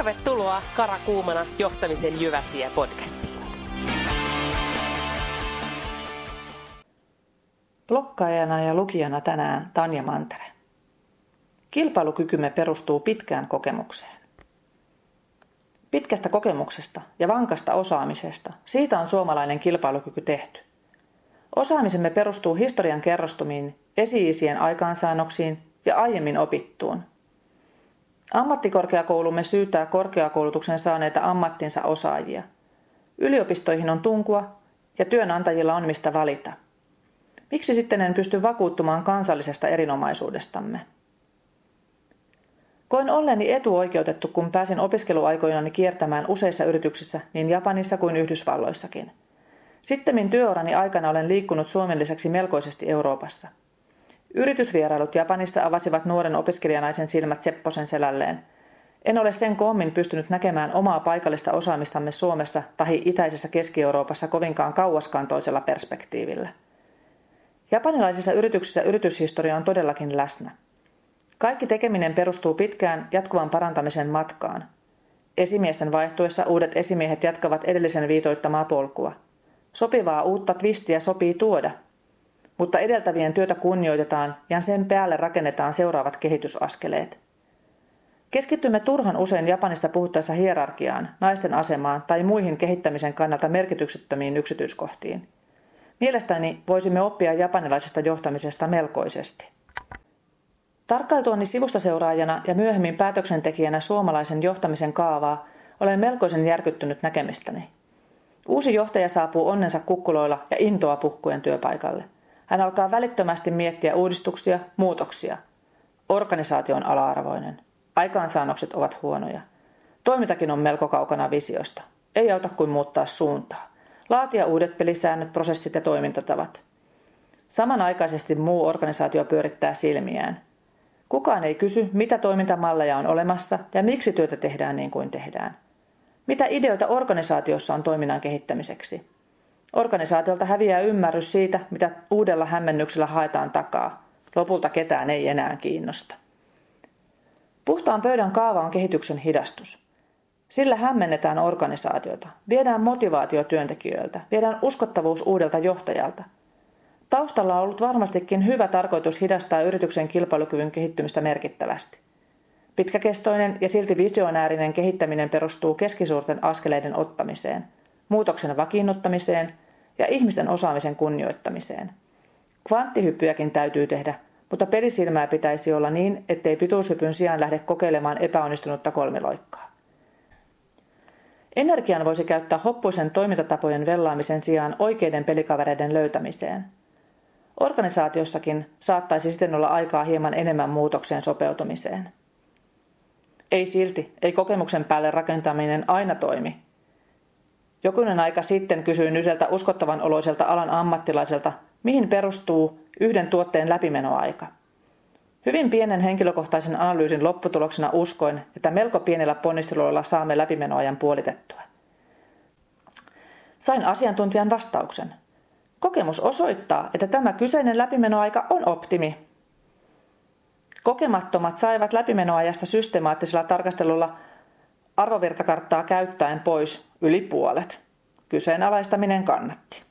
Tervetuloa Karakuumana johtamisen Jyväsiä podcastiin. Blokkaajana ja lukijana tänään Tanja Mantere. Kilpailukykymme perustuu pitkään kokemukseen. Pitkästä kokemuksesta ja vankasta osaamisesta, siitä on suomalainen kilpailukyky tehty. Osaamisemme perustuu historian kerrostumiin, esi-isien aikaansaannoksiin ja aiemmin opittuun. Ammattikorkeakoulumme syytää korkeakoulutuksen saaneita ammattinsa osaajia. Yliopistoihin on tunkua ja työnantajilla on mistä valita. Miksi sitten en pysty vakuuttumaan kansallisesta erinomaisuudestamme? Koin olleni etuoikeutettu, kun pääsin opiskeluaikoinani kiertämään useissa yrityksissä niin Japanissa kuin Yhdysvalloissakin. Sittemmin työurani aikana olen liikkunut Suomen lisäksi melkoisesti Euroopassa. Yritysvierailut Japanissa avasivat nuoren opiskelijanaisen silmät Sepposen selälleen. En ole sen koommin pystynyt näkemään omaa paikallista osaamistamme Suomessa tai itäisessä Keski-Euroopassa kovinkaan kauaskantoisella perspektiivillä. Japanilaisissa yrityksissä yrityshistoria on todellakin läsnä. Kaikki tekeminen perustuu pitkään jatkuvan parantamisen matkaan. Esimiesten vaihtuessa uudet esimiehet jatkavat edellisen viitoittamaa polkua. Sopivaa uutta twistiä sopii tuoda, mutta edeltävien työtä kunnioitetaan ja sen päälle rakennetaan seuraavat kehitysaskeleet. Keskittymme turhan usein Japanista puhuttaessa hierarkiaan, naisten asemaan tai muihin kehittämisen kannalta merkityksettömiin yksityiskohtiin. Mielestäni voisimme oppia japanilaisesta johtamisesta melkoisesti. Tarkkailtuani sivustaseuraajana ja myöhemmin päätöksentekijänä suomalaisen johtamisen kaavaa olen melkoisen järkyttynyt näkemistäni. Uusi johtaja saapuu onnensa kukkuloilla ja intoa puhkuen työpaikalle. Hän alkaa välittömästi miettiä uudistuksia, muutoksia. Organisaatio on ala-arvoinen. Aikaansaannokset ovat huonoja. Toimintakin on melko kaukana visiosta. Ei auta kuin muuttaa suuntaa. Laatia uudet pelisäännöt, prosessit ja toimintatavat. Samanaikaisesti muu organisaatio pyörittää silmiään – Kukaan ei kysy, mitä toimintamalleja on olemassa ja miksi työtä tehdään niin kuin tehdään. Mitä ideoita organisaatiossa on toiminnan kehittämiseksi? Organisaatiolta häviää ymmärrys siitä, mitä uudella hämmennyksellä haetaan takaa. Lopulta ketään ei enää kiinnosta. Puhtaan pöydän kaava on kehityksen hidastus. Sillä hämmennetään organisaatiota, viedään motivaatio työntekijöiltä, viedään uskottavuus uudelta johtajalta – Taustalla on ollut varmastikin hyvä tarkoitus hidastaa yrityksen kilpailukyvyn kehittymistä merkittävästi. Pitkäkestoinen ja silti visionäärinen kehittäminen perustuu keskisuurten askeleiden ottamiseen, muutoksen vakiinnuttamiseen ja ihmisten osaamisen kunnioittamiseen. Kvanttihyppyjäkin täytyy tehdä, mutta pelisilmää pitäisi olla niin, ettei pituushypyn sijaan lähde kokeilemaan epäonnistunutta kolmiloikkaa. Energian voisi käyttää hoppuisen toimintatapojen vellaamisen sijaan oikeiden pelikavereiden löytämiseen – Organisaatiossakin saattaisi sitten olla aikaa hieman enemmän muutokseen sopeutumiseen. Ei silti, ei kokemuksen päälle rakentaminen aina toimi. Jokunen aika sitten kysyin yhdeltä uskottavan oloiselta alan ammattilaiselta, mihin perustuu yhden tuotteen läpimenoaika. Hyvin pienen henkilökohtaisen analyysin lopputuloksena uskoin, että melko pienellä ponnisteluilla saamme läpimenoajan puolitettua. Sain asiantuntijan vastauksen. Kokemus osoittaa, että tämä kyseinen läpimenoaika on optimi. Kokemattomat saivat läpimenoajasta systemaattisella tarkastelulla arvovirtakarttaa käyttäen pois yli puolet. Kyseenalaistaminen kannatti.